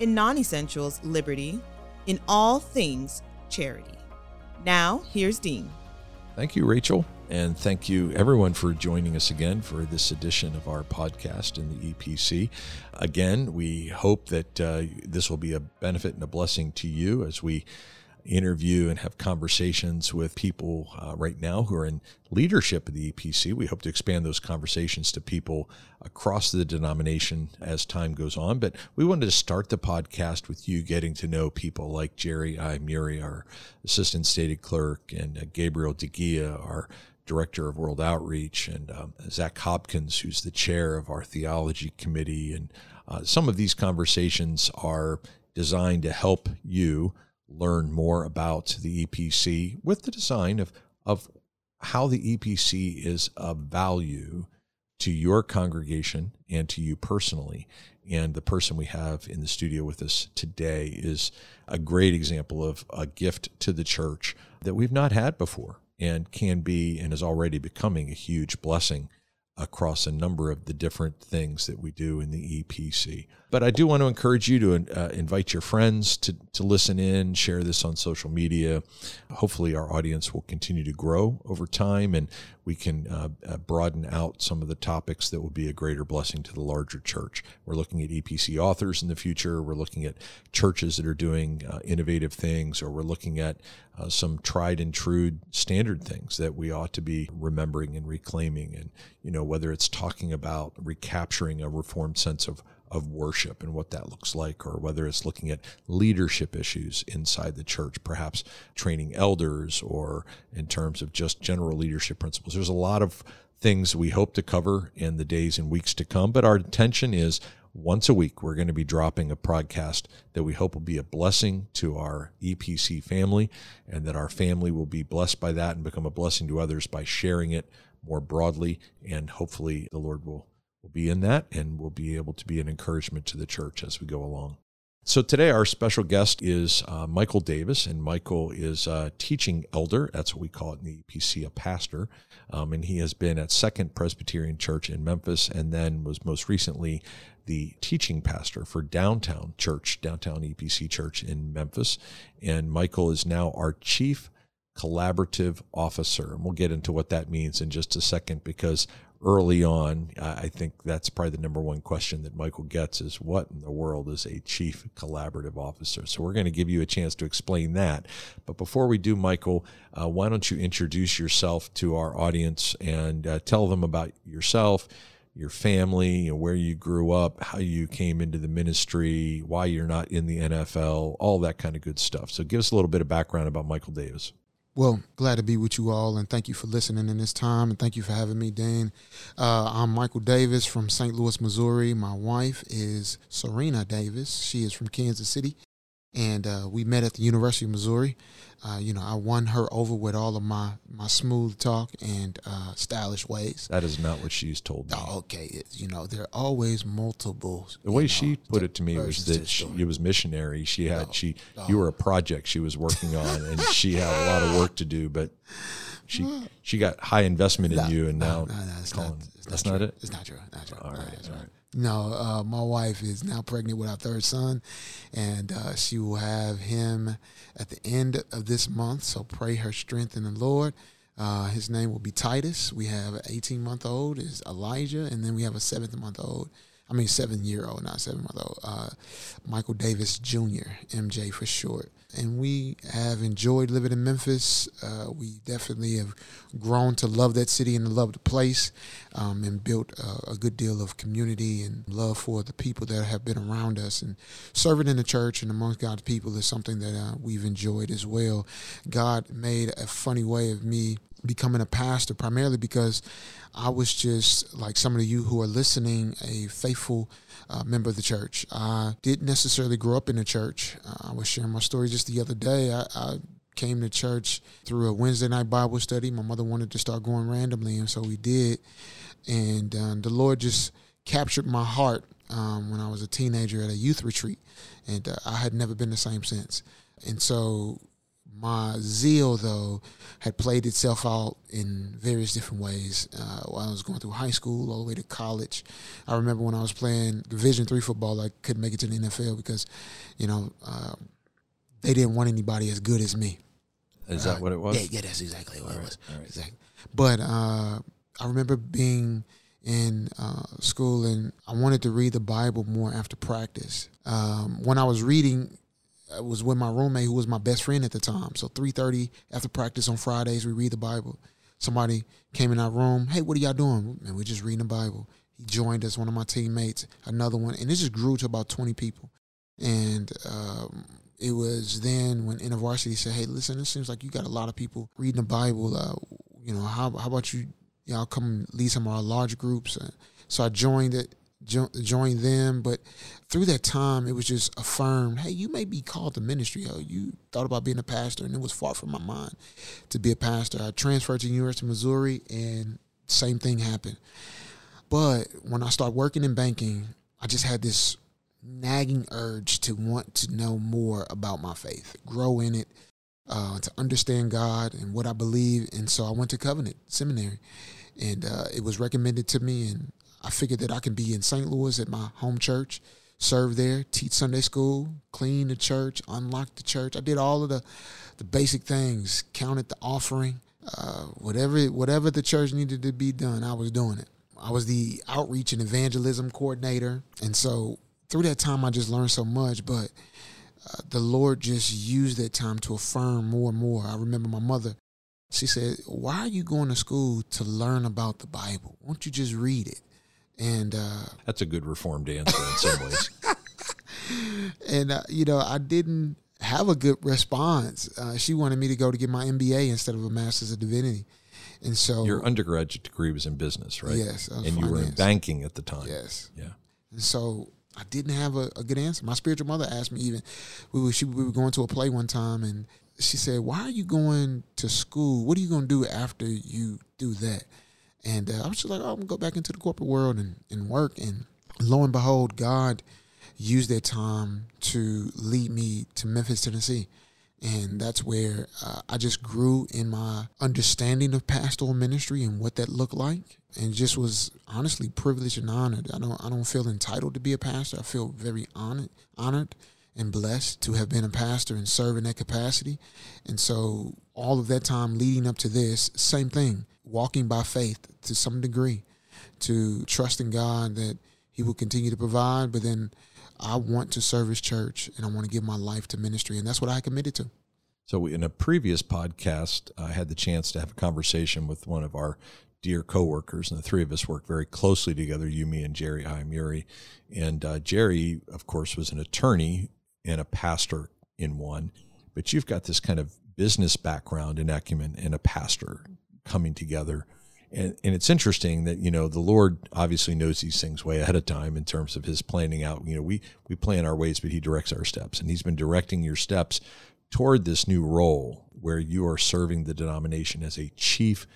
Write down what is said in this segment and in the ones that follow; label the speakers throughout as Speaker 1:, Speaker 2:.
Speaker 1: in non essentials, liberty, in all things, charity. Now, here's Dean.
Speaker 2: Thank you, Rachel. And thank you, everyone, for joining us again for this edition of our podcast in the EPC. Again, we hope that uh, this will be a benefit and a blessing to you as we interview and have conversations with people uh, right now who are in leadership of the EPC. We hope to expand those conversations to people across the denomination as time goes on. But we wanted to start the podcast with you getting to know people like Jerry Iamurri, our assistant stated clerk, and uh, Gabriel DeGia, our director of World Outreach, and um, Zach Hopkins, who's the chair of our theology committee. And uh, some of these conversations are designed to help you learn more about the EPC with the design of, of how the EPC is of value to your congregation and to you personally. And the person we have in the studio with us today is a great example of a gift to the church that we've not had before and can be and is already becoming a huge blessing across a number of the different things that we do in the EPC. But I do want to encourage you to uh, invite your friends to, to listen in, share this on social media. Hopefully, our audience will continue to grow over time and we can uh, uh, broaden out some of the topics that will be a greater blessing to the larger church. We're looking at EPC authors in the future. We're looking at churches that are doing uh, innovative things, or we're looking at uh, some tried and true standard things that we ought to be remembering and reclaiming. And, you know, whether it's talking about recapturing a reformed sense of of worship and what that looks like, or whether it's looking at leadership issues inside the church, perhaps training elders, or in terms of just general leadership principles. There's a lot of things we hope to cover in the days and weeks to come, but our intention is once a week, we're going to be dropping a podcast that we hope will be a blessing to our EPC family and that our family will be blessed by that and become a blessing to others by sharing it more broadly. And hopefully, the Lord will will be in that and will be able to be an encouragement to the church as we go along. So today our special guest is uh, Michael Davis, and Michael is a teaching elder. That's what we call it in the EPC, a pastor. Um, and he has been at Second Presbyterian Church in Memphis, and then was most recently the teaching pastor for Downtown Church, Downtown EPC Church in Memphis. And Michael is now our chief collaborative officer. And we'll get into what that means in just a second because early on, I think that's probably the number one question that Michael gets is what in the world is a chief collaborative officer? So we're going to give you a chance to explain that. But before we do, Michael, uh, why don't you introduce yourself to our audience and uh, tell them about yourself, your family, you know, where you grew up, how you came into the ministry, why you're not in the NFL, all that kind of good stuff. So give us a little bit of background about Michael Davis.
Speaker 3: Well, glad to be with you all, and thank you for listening in this time, and thank you for having me, Dean. Uh, I'm Michael Davis from St. Louis, Missouri. My wife is Serena Davis. She is from Kansas City, and uh, we met at the University of Missouri. Uh, you know, I won her over with all of my my smooth talk and uh, stylish ways.
Speaker 2: That is not what she's told me.
Speaker 3: Oh, okay, it, you know, there are always multiple.
Speaker 2: The way know, she put it to me was that she, it was missionary. She had oh, she oh. you were a project she was working on, and she had a lot of work to do, but she she got high investment in no, you, and now no, no,
Speaker 3: it's not,
Speaker 2: that's
Speaker 3: not,
Speaker 2: not, it.
Speaker 3: It's not true. Not true.
Speaker 2: All right, all right.
Speaker 3: No, uh, my wife is now pregnant with our third son, and uh, she will have him at the end of this month. So pray her strength in the Lord. Uh, his name will be Titus. We have an 18 month old is Elijah, and then we have a seventh month old. I mean, seven year old, not seven month old. Uh, Michael Davis Jr., MJ for short and we have enjoyed living in Memphis. Uh, we definitely have grown to love that city and love the place, um, and built a, a, good deal of community and love for the people that have been around us. And serving in the church and amongst God's people is something that uh, we've enjoyed as well. God made a funny way of me becoming a pastor primarily because I was just like some of you who are listening, a faithful uh, member of the church. I didn't necessarily grow up in the church. Uh, I was sharing my story just the other day. I, I came to church through a Wednesday night Bible study. My mother wanted to start going randomly, and so we did. And uh, the Lord just captured my heart um, when I was a teenager at a youth retreat, and uh, I had never been the same since. And so my zeal, though, had played itself out in various different ways uh, while I was going through high school, all the way to college. I remember when I was playing Division three football, I couldn't make it to the NFL because, you know, uh, they didn't want anybody as good as me.
Speaker 2: Is that what it was?
Speaker 3: Yeah, yeah, that's exactly what it was. Exactly. But uh, I remember being in uh, school and I wanted to read the Bible more after practice. Um, when I was reading, I was with my roommate who was my best friend at the time. So 3:30 after practice on Fridays, we read the Bible. Somebody came in our room. Hey, what are y'all doing? And we're just reading the Bible. He joined us, one of my teammates, another one, and it just grew to about 20 people. And um, it was then when InterVarsity said, "Hey, listen, it seems like you got a lot of people reading the Bible. Uh, you know, how how about you y'all come lead some of our large groups?" Uh, so I joined it, jo- joined them. But through that time, it was just affirmed, "Hey, you may be called to ministry. Oh, you thought about being a pastor, and it was far from my mind to be a pastor." I transferred to University of Missouri, and same thing happened. But when I started working in banking, I just had this nagging urge to want to know more about my faith, grow in it, uh, to understand God and what I believe. And so I went to Covenant Seminary, and uh, it was recommended to me. And I figured that I can be in St. Louis at my home church, serve there, teach Sunday school, clean the church, unlock the church. I did all of the the basic things, counted the offering, uh, whatever whatever the church needed to be done, I was doing it. I was the outreach and evangelism coordinator, and so through that time, I just learned so much. But uh, the Lord just used that time to affirm more and more. I remember my mother. She said, "Why are you going to school to learn about the Bible? Won't you just read it?" And uh,
Speaker 2: that's a good reformed answer in some ways.
Speaker 3: and uh, you know, I didn't have a good response. Uh, she wanted me to go to get my MBA instead of a Master's of Divinity. And so
Speaker 2: your undergraduate degree was in business, right?
Speaker 3: Yes,
Speaker 2: and finance. you were in banking at the time.
Speaker 3: Yes.
Speaker 2: Yeah.
Speaker 3: And so I didn't have a, a, good answer. My spiritual mother asked me even we were she, we were going to a play one time and she said, "Why are you going to school? What are you going to do after you do that?" And uh, I was just like, oh, "I'm gonna go back into the corporate world and, and work." And lo and behold, God used that time to lead me to Memphis, Tennessee. And that's where uh, I just grew in my understanding of pastoral ministry and what that looked like and just was honestly privileged and honored. I don't I don't feel entitled to be a pastor. I feel very honored honored and blessed to have been a pastor and serve in that capacity. And so all of that time leading up to this, same thing, walking by faith to some degree, to trust in God that He will continue to provide, but then I want to serve His church and I want to give my life to ministry, and that's what I committed to.
Speaker 2: So, in a previous podcast, I had the chance to have a conversation with one of our dear coworkers, and the three of us worked very closely together. You, me, and Jerry Iamurri. And uh, Jerry, of course, was an attorney and a pastor in one, but you've got this kind of business background and acumen and a pastor coming together. And, and it's interesting that you know the Lord obviously knows these things way ahead of time in terms of His planning out. You know, we we plan our ways, but He directs our steps, and He's been directing your steps toward this new role where you are serving the denomination as a chief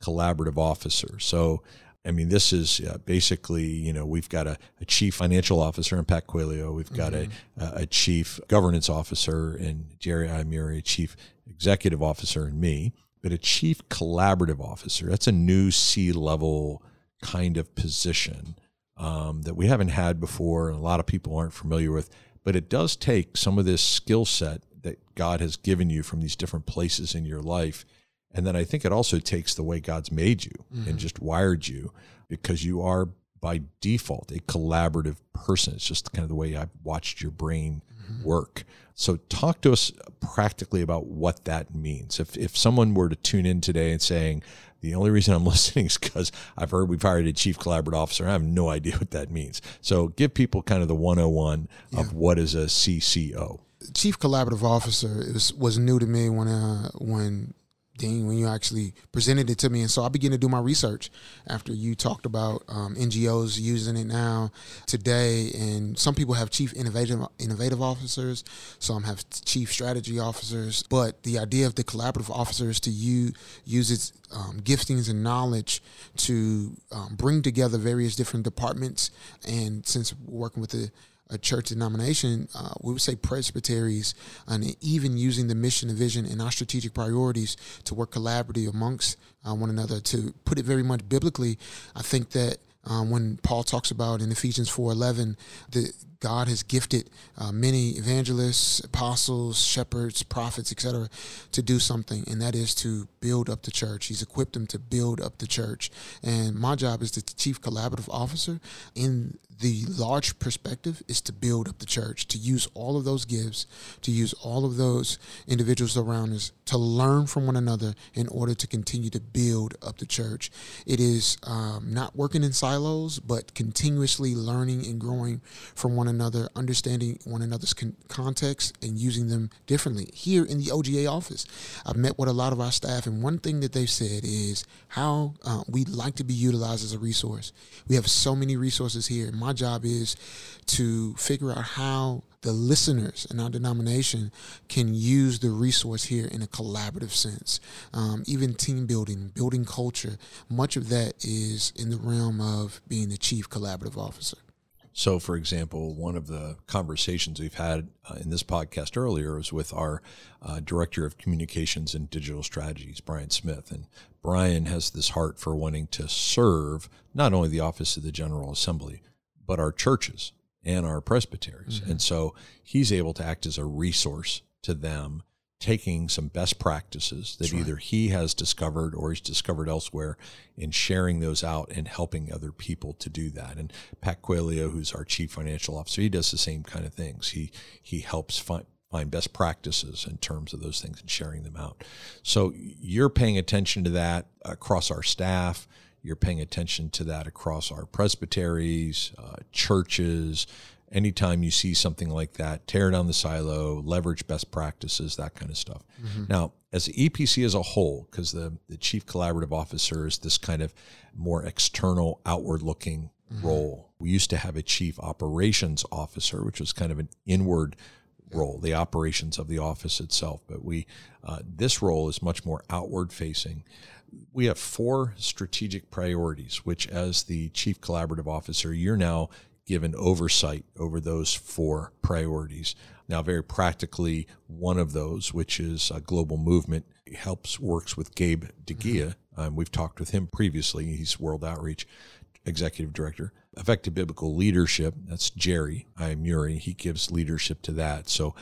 Speaker 2: collaborative officer. So, I mean, this is uh, basically, you know, we've got a, a, chief financial officer in Pat Coelho. We've got mm-hmm. a, a chief governance officer in Jerry Iamurri, a chief executive officer in me, but a chief collaborative officer. That's a new C level kind of position um, that we haven't had before, and a lot of people aren't familiar with. But it does take some of this skill set that God has given you from these different places in your life and then I think it also takes the way God's made you mm-hmm. and just wired you because you are by default a collaborative person. It's just kind of the way I've watched your brain mm-hmm. work. So talk to us practically about what that means. If if someone were to tune in today and saying, the only reason I'm listening is because I've heard we've hired a chief collaborative officer. I have no idea what that means. So give people kind of the 101 yeah. of what is a CCO.
Speaker 3: Chief collaborative officer was, was new to me when uh, when Dean, when you actually presented it to me. And so I began to do my research after you talked about um, NGOs using it now today. And some people have chief innovative innovative officers, some have chief strategy officers. But the idea of the collaborative officers to use, use its um, giftings and knowledge to um, bring together various different departments. And since working with the a church denomination, uh, we would say presbyteries, and even using the mission and vision and our strategic priorities to work collaboratively amongst uh, one another. To put it very much biblically, I think that um, when Paul talks about in Ephesians 4:11 that God has gifted uh, many evangelists, apostles, shepherds, prophets, etc., to do something, and that is to build up the church. He's equipped them to build up the church, and my job as the chief collaborative officer in the large perspective is to build up the church, to use all of those gifts, to use all of those individuals around us to learn from one another in order to continue to build up the church. It is um, not working in silos, but continuously learning and growing from one another, understanding one another's con- context and using them differently. Here in the OGA office, I've met with a lot of our staff, and one thing that they've said is how uh, we'd like to be utilized as a resource. We have so many resources here my job is to figure out how the listeners in our denomination can use the resource here in a collaborative sense. Um, even team building, building culture, much of that is in the realm of being the chief collaborative officer.
Speaker 2: So, for example, one of the conversations we've had uh, in this podcast earlier was with our uh, director of communications and digital strategies, Brian Smith. And Brian has this heart for wanting to serve not only the office of the General Assembly, but our churches and our presbyteries. Mm-hmm. And so he's able to act as a resource to them, taking some best practices that either he has discovered or he's discovered elsewhere and sharing those out and helping other people to do that. And Pat Coelho, who's our chief financial officer, he does the same kind of things. He he helps find find best practices in terms of those things and sharing them out. So you're paying attention to that across our staff. You're paying attention to that across our presbyteries, uh, churches. Anytime you see something like that, tear down the silo, leverage best practices, that kind of stuff. Mm-hmm. Now, as the EPC as a whole, because the, the chief collaborative officer is this kind of more external, outward looking mm-hmm. role. We used to have a chief operations officer, which was kind of an inward role, the operations of the office itself. But we, uh, this role is much more outward facing we have four strategic priorities, which, as the chief collaborative officer, you're now given oversight over those four priorities. Now, very practically, one of those, which is a global movement, helps works with Gabe DeGia. Mm-hmm. Um, we've talked with him previously. He's World Outreach Executive Director. Effective Biblical Leadership, that's Jerry Iamurri. He gives leadership to that. So,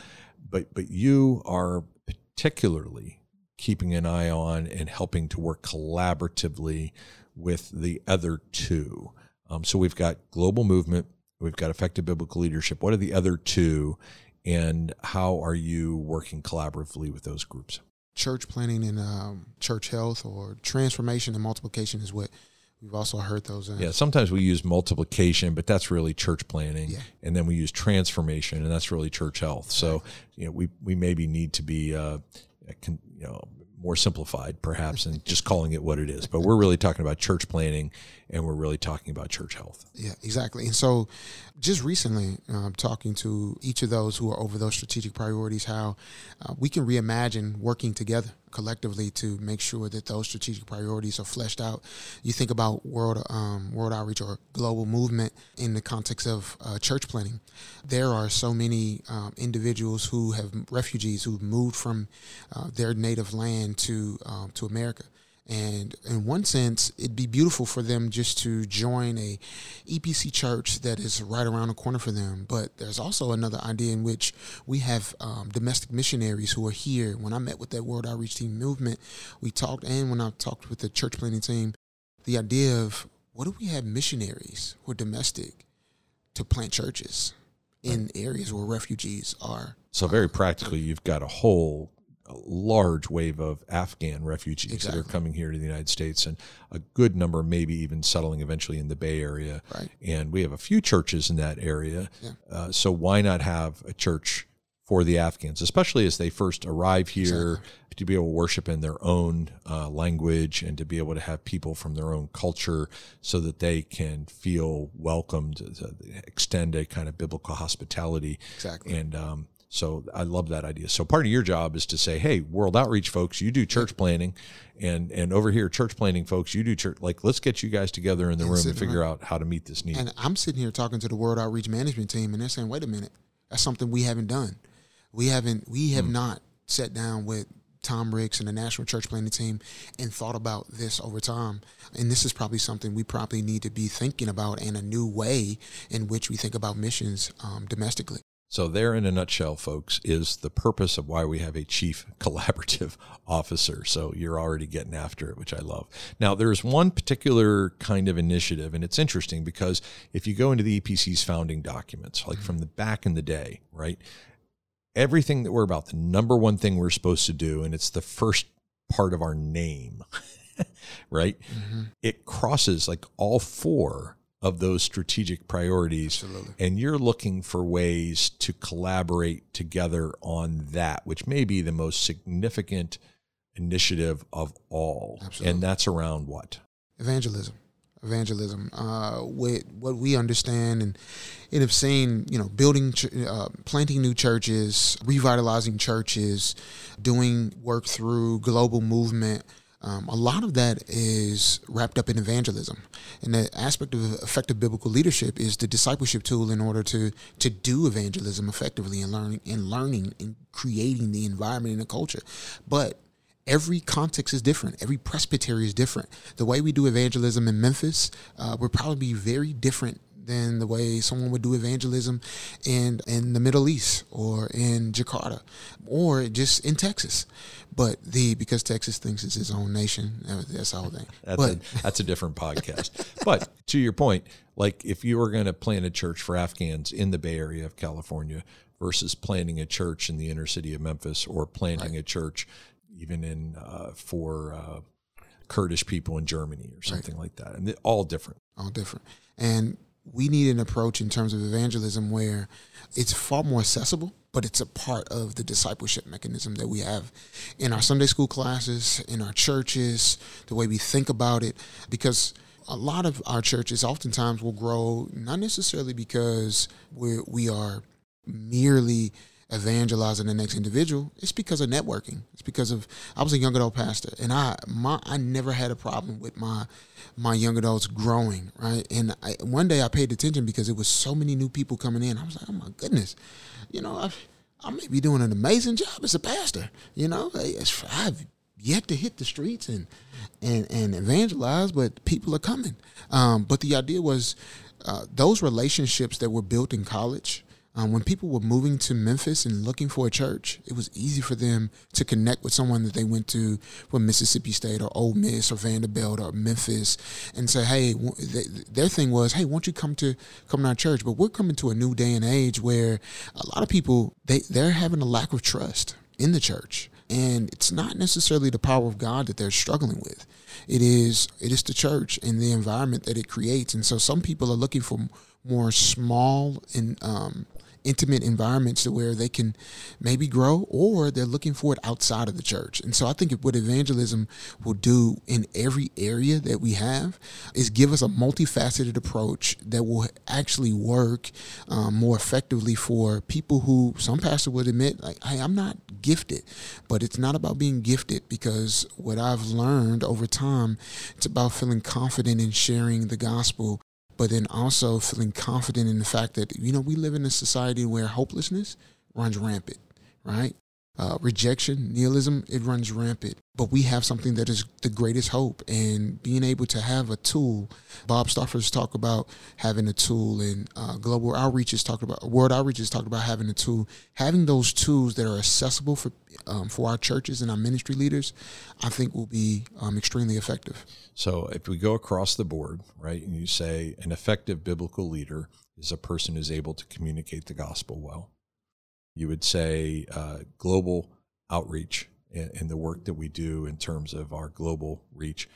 Speaker 2: but but you are particularly keeping an eye on and helping to work collaboratively with the other two. Um, so we've got global movement, we've got effective biblical leadership. What are the other two, and how are you working collaboratively with those groups?
Speaker 3: Church planting and um, church health, or transformation and multiplication, is what We've also heard those.
Speaker 2: In. Yeah, sometimes we use multiplication, but that's really church planting, yeah. and then we use transformation, and that's really church health. So, you know, we we maybe need to be uh, you know more simplified perhaps and just calling it what it is. But we're really talking about church planting and we're really talking about church health.
Speaker 3: Yeah exactly. And so just recently uh, talking to each of those who are over those strategic priorities how uh, we can reimagine working together collectively to make sure that those strategic priorities are fleshed out. You think about world um, world outreach or global movement in the context of uh, church planting. There are so many um, individuals who have refugees who've moved from uh, their native land to um, to America and in one sense, it'd be beautiful for them just to join a EPC church that is right around the corner for them. But there's also another idea in which we have um, domestic missionaries who are here. When I met with that World Outreach Team movement, we talked, and when I talked with the church planting team, the idea of what if we had missionaries who are domestic to plant churches in areas where refugees are?
Speaker 2: So very practically, you've got a whole large wave of Afghan refugees exactly. that are coming here to the United States, and a good number maybe even settling eventually in the Bay Area.
Speaker 3: Right.
Speaker 2: And we have a few churches in that area. Yeah. Uh, so why not have a church for the Afghans, especially as they first arrive here,
Speaker 3: Exactly.
Speaker 2: to be able to worship in their own uh, language and to be able to have people from their own culture so that they can feel welcomed, to extend a kind of biblical hospitality.
Speaker 3: Exactly.
Speaker 2: And um, so I love that idea. So part of your job is to say, hey, World Outreach folks, you do church planting, and and over here, church planting folks, you do church. Like, let's get you guys together in the
Speaker 3: And
Speaker 2: room and figure out how to meet this need.
Speaker 3: And I'm sitting here talking to the World Outreach Management team, and they're saying, "Wait a minute, that's something we haven't done. We haven't. We have not sat down with Tom Ricks and the National Church Planting team and thought about this over time. And this is probably something we probably need to be thinking about in a new way in which we think about missions um, domestically.
Speaker 2: So, there in a nutshell, folks, is the purpose of why we have a chief collaborative officer. So, you're already getting after it, which I love. Now, there's one particular kind of initiative, and it's interesting because if you go into the EPC's founding documents, like from the back in the day, right, everything that we're about, the number one thing we're supposed to do, and it's the first part of our name, right? Mm-hmm. It crosses like all four of those strategic priorities
Speaker 3: Absolutely.
Speaker 2: and you're looking for ways to collaborate together on that, which may be the most significant initiative of all.
Speaker 3: Absolutely.
Speaker 2: And that's around what?
Speaker 3: evangelism evangelism uh with what we understand and and have seen you know building ch- uh, planting new churches revitalizing churches doing work through global movement um, a lot of that is wrapped up in evangelism and the aspect of effective biblical leadership is the discipleship tool in order to to do evangelism effectively and learning and learning and creating the environment and the culture but every context is different. Every presbytery is different. The way we do evangelism in Memphis uh, would probably be very different than the way someone would do evangelism in in the Middle East or in Jakarta or just in Texas. But the because Texas thinks it's its own nation, that's the whole thing.
Speaker 2: That's,
Speaker 3: but
Speaker 2: a, that's a different podcast. but to your point, like if you were going to plant a church for Afghans in the Bay Area of California versus planting a church in the inner city of Memphis or planting a church even in uh, for uh, Kurdish people in Germany or something like that, and they're all different.
Speaker 3: all different. And we need an approach in terms of evangelism where it's far more accessible, but it's a part of the discipleship mechanism that we have in our Sunday school classes, in our churches, the way we think about it. Because a lot of our churches oftentimes will grow not necessarily because we're, we are merely evangelizing the next individual it's because of networking. It's because of i was a young adult pastor and i my i never had a problem with my my young adults growing right? And I, one day i paid attention because it was so many new people coming in. I was like oh my goodness. You know i i may be doing an amazing job as a pastor you know? I've yet to hit the streets and and and evangelize but people are coming. Um, but the idea was uh, those relationships that were built in college um, when people were moving to Memphis and looking for a church, it was easy for them to connect with someone that they went to from Mississippi State or Ole Miss or Vanderbilt or Memphis, and say, "Hey," w- th- their thing was, "Hey, won't you come to come to our church?" But we're coming to a new day and age where a lot of people they they're having a lack of trust in the church, and it's not necessarily the power of God that they're struggling with. It is it is the church and the environment that it creates, and so some people are looking for more small and um, intimate environments to where they can maybe grow or they're looking for it outside of the church. And so i think what evangelism will do in every area that we have is give us a multifaceted approach that will actually work um, more effectively for people who some pastor would admit like hey i'm not gifted. But it's not about being gifted because what i've learned over time it's about feeling confident in sharing the gospel but then also feeling confident in the fact that you know we live in a society where hopelessness runs rampant right uh, rejection nihilism it runs rampant. But we have something that is the greatest hope and being able to have a tool bob Stauffer's talked about having a tool and uh, global outreach has talked about world outreach has talked about having a tool. Having those tools that are accessible for um, for our churches and our ministry leaders i think will be um, extremely effective.
Speaker 2: So if we go across the board, right, and you say an effective biblical leader is a person who's able to communicate the gospel well, you would say uh, global outreach and, and the work that we do in terms of our global reach.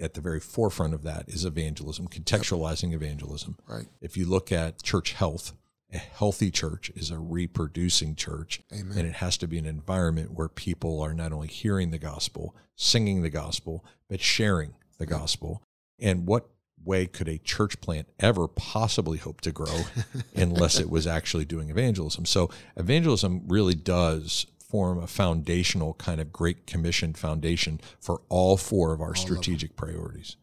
Speaker 2: At the very forefront of that is evangelism, contextualizing evangelism.
Speaker 3: right
Speaker 2: If you look at church health A healthy church is a reproducing church.
Speaker 3: Amen.
Speaker 2: And it has to be an environment where people are not only hearing the gospel, singing the gospel, but sharing the gospel. And what way could a church plant ever possibly hope to grow unless it was actually doing evangelism? So, evangelism really does form a foundational kind of great commission foundation for all four of our strategic priorities.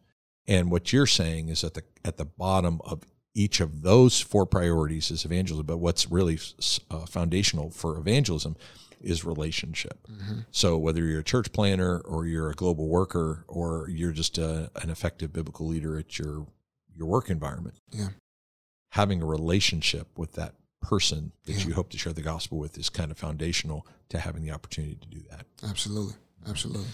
Speaker 2: And what you're saying is at the at the bottom of each of those four priorities is evangelism. But what's really uh, foundational for evangelism is relationship. Mm-hmm. So whether you're a church planter or you're a global worker or you're just a, an effective biblical leader at your your work environment,
Speaker 3: yeah.
Speaker 2: having a relationship with that person that yeah. you hope to share the gospel with is kind of foundational to having the opportunity to do that.
Speaker 3: Absolutely, absolutely.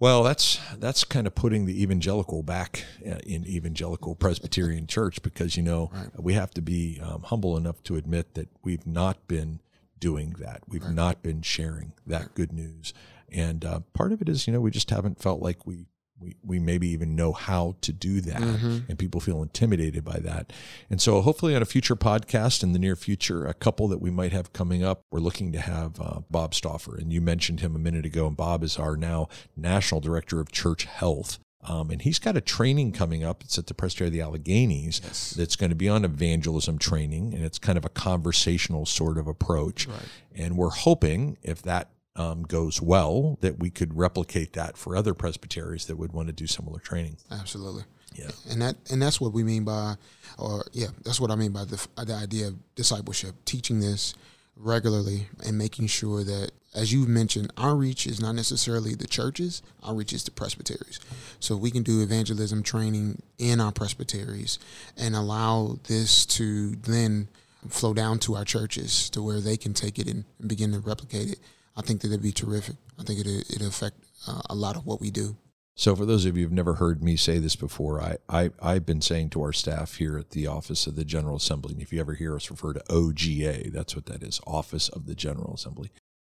Speaker 2: Well, that's that's kind of putting the evangelical back uh, in evangelical Presbyterian church because you know right. we have to be um, humble enough to admit that we've not been doing that. We've not been sharing that good news, and uh, part of it is you know we just haven't felt like we we, we maybe even know how to do that mm-hmm. and people feel intimidated by that. And so hopefully on a future podcast in the near future a couple that we might have coming up we're looking to have uh, bob stauffer. And you mentioned him a minute ago and bob is our now national director of church health um, and he's got a training coming up. It's at the Presbytery of the Alleghenies. Yes. That's going to be on evangelism training, and it's kind of a conversational sort of approach. Right. And we're hoping if that um, goes well, that we could replicate that for other presbyteries that would want to do similar training.
Speaker 3: Absolutely.
Speaker 2: Yeah.
Speaker 3: And that and that's what we mean by, or yeah, that's what I mean by the the idea of discipleship, teaching this regularly and making sure that, as you've mentioned, our reach is not necessarily the churches, our reach is the presbyteries. So we can do evangelism training in our presbyteries and allow this to then flow down to our churches to where they can take it and, begin to replicate it I think that it'd be terrific. I think it it affect uh, a lot of what we do.
Speaker 2: So, for those of you who've never heard me say this before, I, I, I've been saying to our staff here at the Office of the General Assembly, and if you ever hear us refer to OGA, that's what that is Office of the General Assembly.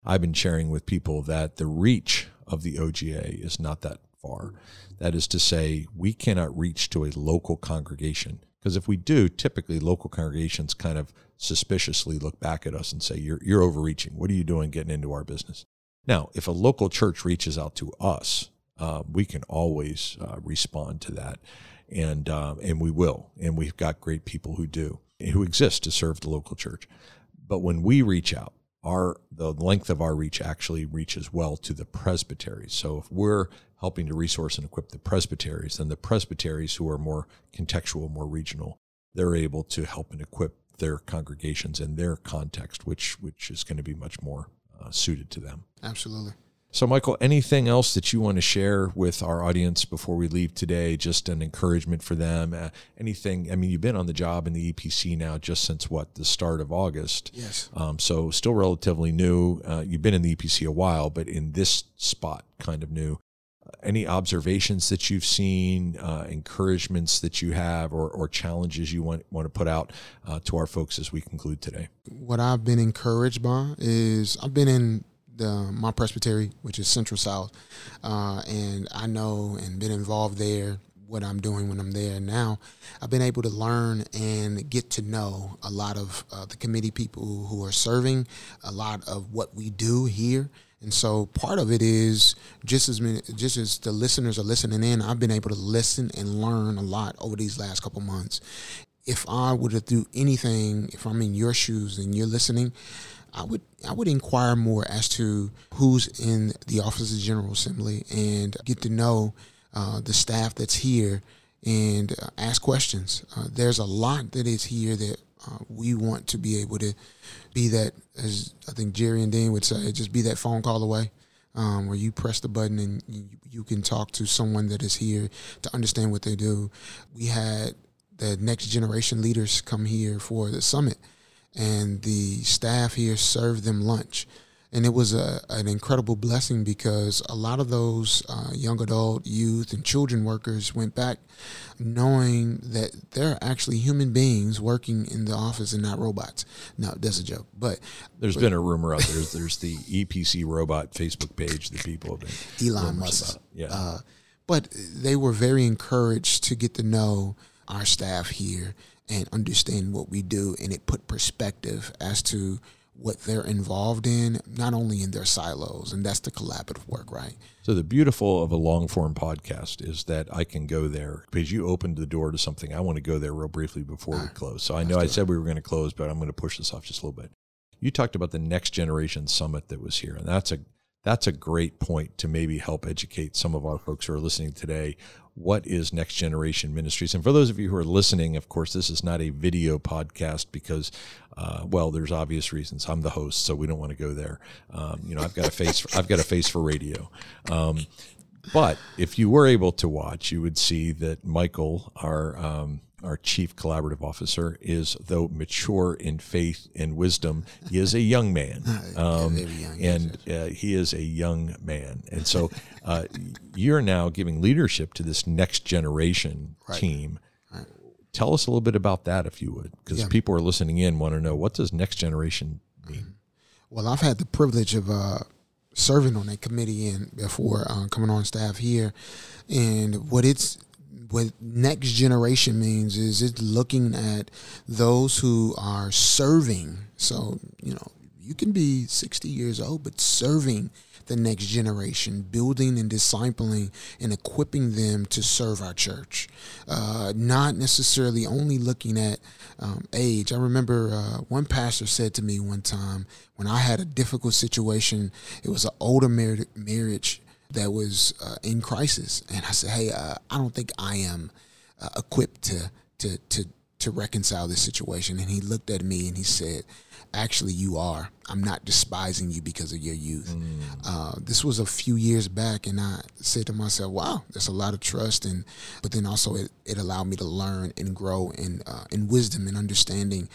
Speaker 2: I've been sharing with people that the reach of the OGA is not that far. That is to say, we cannot reach to a local congregation because if we do, typically local congregations kind of suspiciously look back at us and say, "You're you're overreaching. What are you doing getting into our business?" Now, if a local church reaches out to us, uh, we can always uh, respond to that, and uh, and we will, and we've got great people who do who exist to serve the local church. But when we reach out, our the length of our reach actually reaches well to the presbyteries. So if we're helping to resource and equip the presbyteries, then the presbyteries who are more contextual, more regional, they're able to help and equip their congregations in their context, which which is going to be much more uh, suited to them.
Speaker 3: Absolutely.
Speaker 2: So, Michael, anything else that you want to share with our audience before we leave today? Just an encouragement for them. Uh, anything? I mean, you've been on the job in the EPC now just since what the start of August.
Speaker 3: Yes.
Speaker 2: Um, so still relatively new. Uh, you've been in the EPC a while, but in this spot, kind of new. Uh, any observations that you've seen, uh, encouragements that you have, or, or challenges you want want to put out uh, to our folks as we conclude today?
Speaker 3: What I've been encouraged by is I've been in the my presbytery, which is Central South, uh, and I know and been involved there. What I'm doing when I'm there now, I've been able to learn and get to know a lot of uh, the committee people who are serving, a lot of what we do here. And so part of it is just as many, just as the listeners are listening in, I've been able to listen and learn a lot over these last couple months. If I were to do anything, if I'm in your shoes and you're listening, I would I would inquire more as to who's in the Office of the General Assembly and get to know uh, the staff that's here and uh, ask questions. Uh, there's a lot that is here that uh, we want to be able to be that, as I think Jerry and Dean would say, just be that phone call away. Um, where you press the button and you, you can talk to someone that is here to understand what they do. We had the next generation leaders come here for the summit and the staff here served them lunch. And it was a, an incredible blessing because a lot of those uh, young adult, youth, and children workers went back knowing that they're actually human beings working in the office and not robots. No, that's a joke. But
Speaker 2: there's
Speaker 3: but,
Speaker 2: been a rumor out there. There's, there's the EPC robot Facebook page that people have been
Speaker 3: Elon Musk.
Speaker 2: Yeah.
Speaker 3: Uh, but they were very encouraged to get to know our staff here and understand what we do, and it put perspective as to what they're involved in, not only in their silos, and that's the collaborative work, right?
Speaker 2: So the beautiful of a long form podcast is that I can go there because you opened the door to something. I want to go there real briefly before we ah, close. So I know I said we were going to close, but I'm going to push this off just a little bit. You talked about the next generation summit that was here, and that's a that's a great point to maybe help educate some of our folks who are listening today what is Next Generation Ministries. And for those of you who are listening, of course, this is not a video podcast because, uh, well, there's obvious reasons. I'm the host, so we don't want to go there. Um, you know, I've got a face. For, I've got a face for radio. Um, but if you were able to watch, you would see that Michael, our um, our chief collaborative officer, is though mature in faith and wisdom, he is a young man, um, young, and uh, he is a young man, and so uh, you're now giving leadership to this next generation right. team. Right. Tell us a little bit about that, if you would, because yeah. people are listening in want to know what does next generation mean.
Speaker 3: Well, I've had the privilege of uh, serving on that committee and before uh, coming on staff here, and what it's what next generation means is it's looking at those who are serving. So, you know, you can be 60 years old, but serving the next generation, building and discipling and equipping them to serve our church. Uh, not necessarily only looking at um, age. I remember uh, one pastor said to me one time when I had a difficult situation, it was an older mar- marriage that was uh, in crisis, and I said, "Hey, uh, I don't think I am uh, equipped to to to to reconcile this situation." And he looked at me and he said, "Actually, you are. I'm not despising you because of your youth." Mm. Uh, this was a few years back, and I said to myself, "Wow, there's a lot of trust," and but then also it, it allowed me to learn and grow in uh, in wisdom and understanding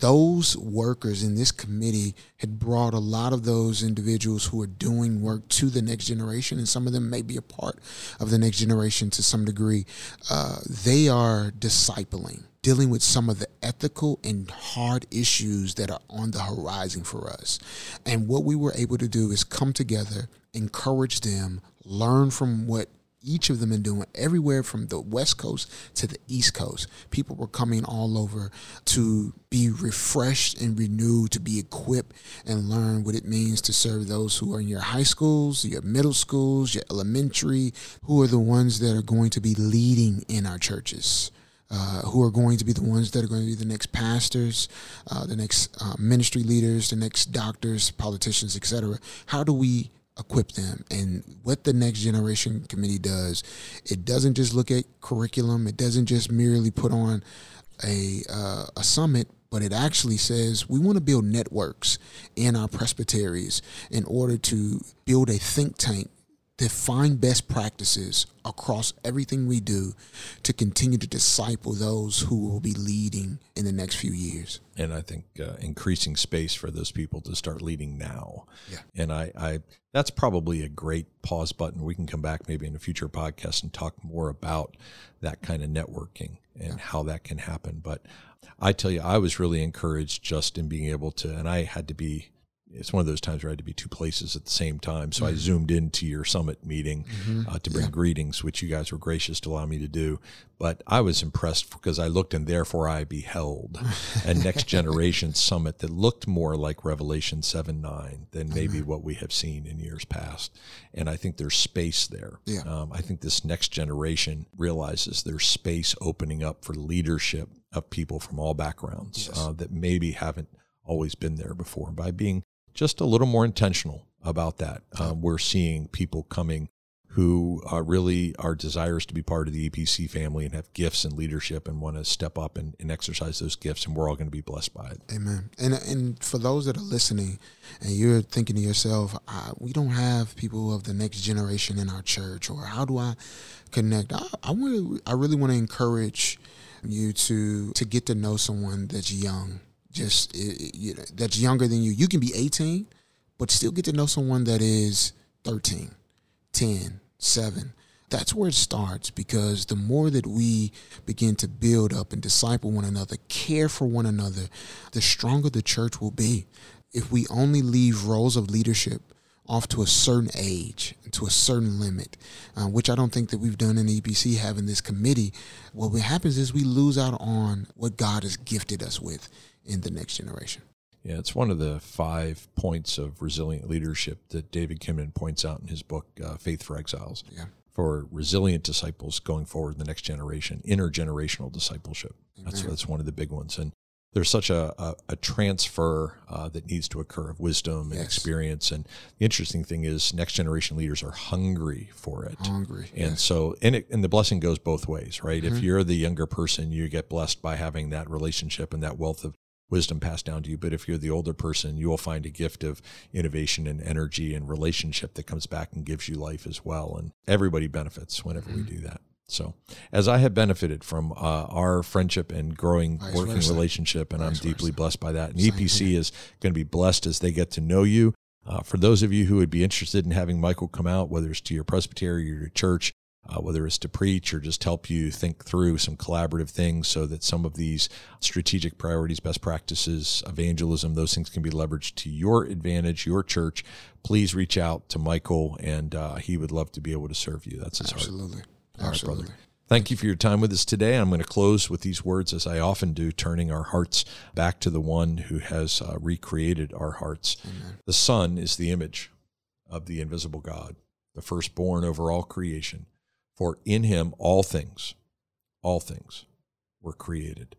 Speaker 3: those workers in this committee had brought a lot of those individuals who are doing work to the next generation, and some of them may be a part of the next generation to some degree. Uh, they are discipling, dealing with some of the ethical and hard issues that are on the horizon for us. And what we were able to do is come together, encourage them, learn from what each of them been doing everywhere from the west coast to the east coast people were coming all over to be refreshed and renewed to be equipped and learn what it means to serve those who are in your high schools your middle schools your elementary who are the ones that are going to be leading in our churches uh, who are going to be the ones that are going to be the next pastors, uh, the next uh, ministry leaders, the next doctors, politicians, etc. How do we equip them. And what the next generation committee does, it doesn't just look at curriculum. It doesn't just merely put on a uh, a summit, but it actually says we want to build networks in our presbyteries in order to build a think tank define best practices across everything we do to continue to disciple those who will be leading in the next few years.
Speaker 2: And I think uh, increasing space for those people to start leading now.
Speaker 3: Yeah.
Speaker 2: And I, I, that's probably a great pause button. We can come back maybe in a future podcast and talk more about that kind of networking and yeah. how that can happen. But I tell you, I was really encouraged just in being able to, and I had to be it's one of those times where I had to be two places at the same time. So mm-hmm. I zoomed into your summit meeting mm-hmm. uh, to bring yeah. greetings, which you guys were gracious to allow me to do. But I was impressed because I looked and therefore I beheld a next generation summit that looked more like Revelation 7 9 than maybe mm-hmm. what we have seen in years past. And I think there's space there.
Speaker 3: Yeah.
Speaker 2: Um, I think this next generation realizes there's space opening up for leadership of people from all backgrounds yes. uh, that maybe haven't always been there before by being just a little more intentional about that. Um, we're seeing people coming who uh, really are desirous to be part of the EPC family and have gifts and leadership and want to step up and, and exercise those gifts, and we're all going to be blessed by it.
Speaker 3: Amen. And and for those that are listening, and you're thinking to yourself, we don't have people of the next generation in our church, or how do I connect? I, I want I really want to encourage you to to get to know someone that's young just you know, that's younger than you. You can be 18, but still get to know someone that is 13, 10, 7. That's where it starts because the more that we begin to build up and disciple one another, care for one another, the stronger the church will be. If we only leave roles of leadership off to a certain age, to a certain limit, uh, which I don't think that we've done in EPC having this committee. What happens is we lose out on what God has gifted us with in the next generation.
Speaker 2: Yeah, it's one of the five points of resilient leadership that David Kinnaman points out in his book, uh, Faith for Exiles.
Speaker 3: Yeah.
Speaker 2: For resilient disciples going forward in the next generation, intergenerational discipleship. That's that's one of the big ones. And there's such a, a, a transfer uh, that needs to occur of wisdom and
Speaker 3: Yes.
Speaker 2: experience. And the interesting thing is, next generation leaders are hungry for it.
Speaker 3: Hungry.
Speaker 2: And
Speaker 3: yes. Mm-hmm.
Speaker 2: so, and, it, and the blessing goes both ways, right? If you're the younger person, you get blessed by having that relationship and that wealth of wisdom passed down to you. But if you're the older person, you will find a gift of innovation and energy and relationship that comes back and gives you life as well. And everybody benefits whenever we
Speaker 3: Mm-hmm.
Speaker 2: do that. So, as I have benefited from uh, our friendship and growing
Speaker 3: Vice
Speaker 2: working
Speaker 3: versa.
Speaker 2: relationship, and I'm
Speaker 3: Vice
Speaker 2: deeply
Speaker 3: versa.
Speaker 2: blessed by that. And
Speaker 3: Same
Speaker 2: EPC is going to be blessed as they get to know you. Uh, for those of you who would be interested in having Michael come out, whether it's to your presbytery or your church, uh, whether it's to preach or just help you think through some collaborative things so that some of these strategic priorities, best practices, evangelism, those things can be leveraged to your advantage, your church, please reach out to Michael and uh, he would love to be able to serve you. That's his heart.
Speaker 3: Absolutely.
Speaker 2: All right,
Speaker 3: Absolutely.
Speaker 2: brother. Thank you for your time with us today. I'm going to close with these words, as I often do, turning our hearts back to the one who has uh, recreated our hearts. The Son is the image of the invisible God, the firstborn over all creation. For in him all things, all things were created,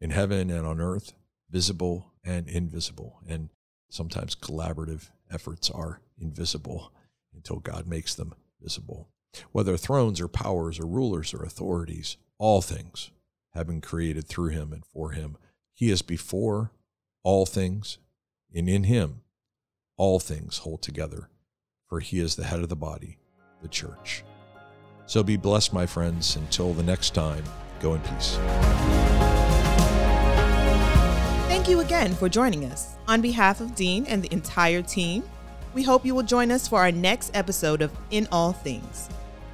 Speaker 2: in heaven and on earth, visible and invisible. And sometimes collaborative efforts are invisible until God makes them visible. Whether thrones or powers or rulers or authorities, all things have been created through him and for him. He is before all things, and in him all things hold together, for he is the head of the body, the church. So be blessed, my friends. Until the next time, go in peace.
Speaker 1: Thank you again for joining us. On behalf of Dean and the entire team, we hope you will join us for our next episode of In All Things.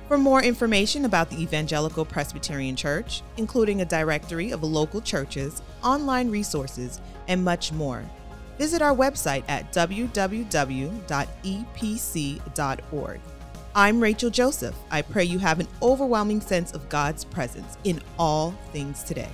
Speaker 1: For more information about the Evangelical Presbyterian Church, including a directory of local churches, online resources, and much more, visit our website at www.epc.org. I'm Rachel Joseph. I pray you have an overwhelming sense of God's presence in all things today.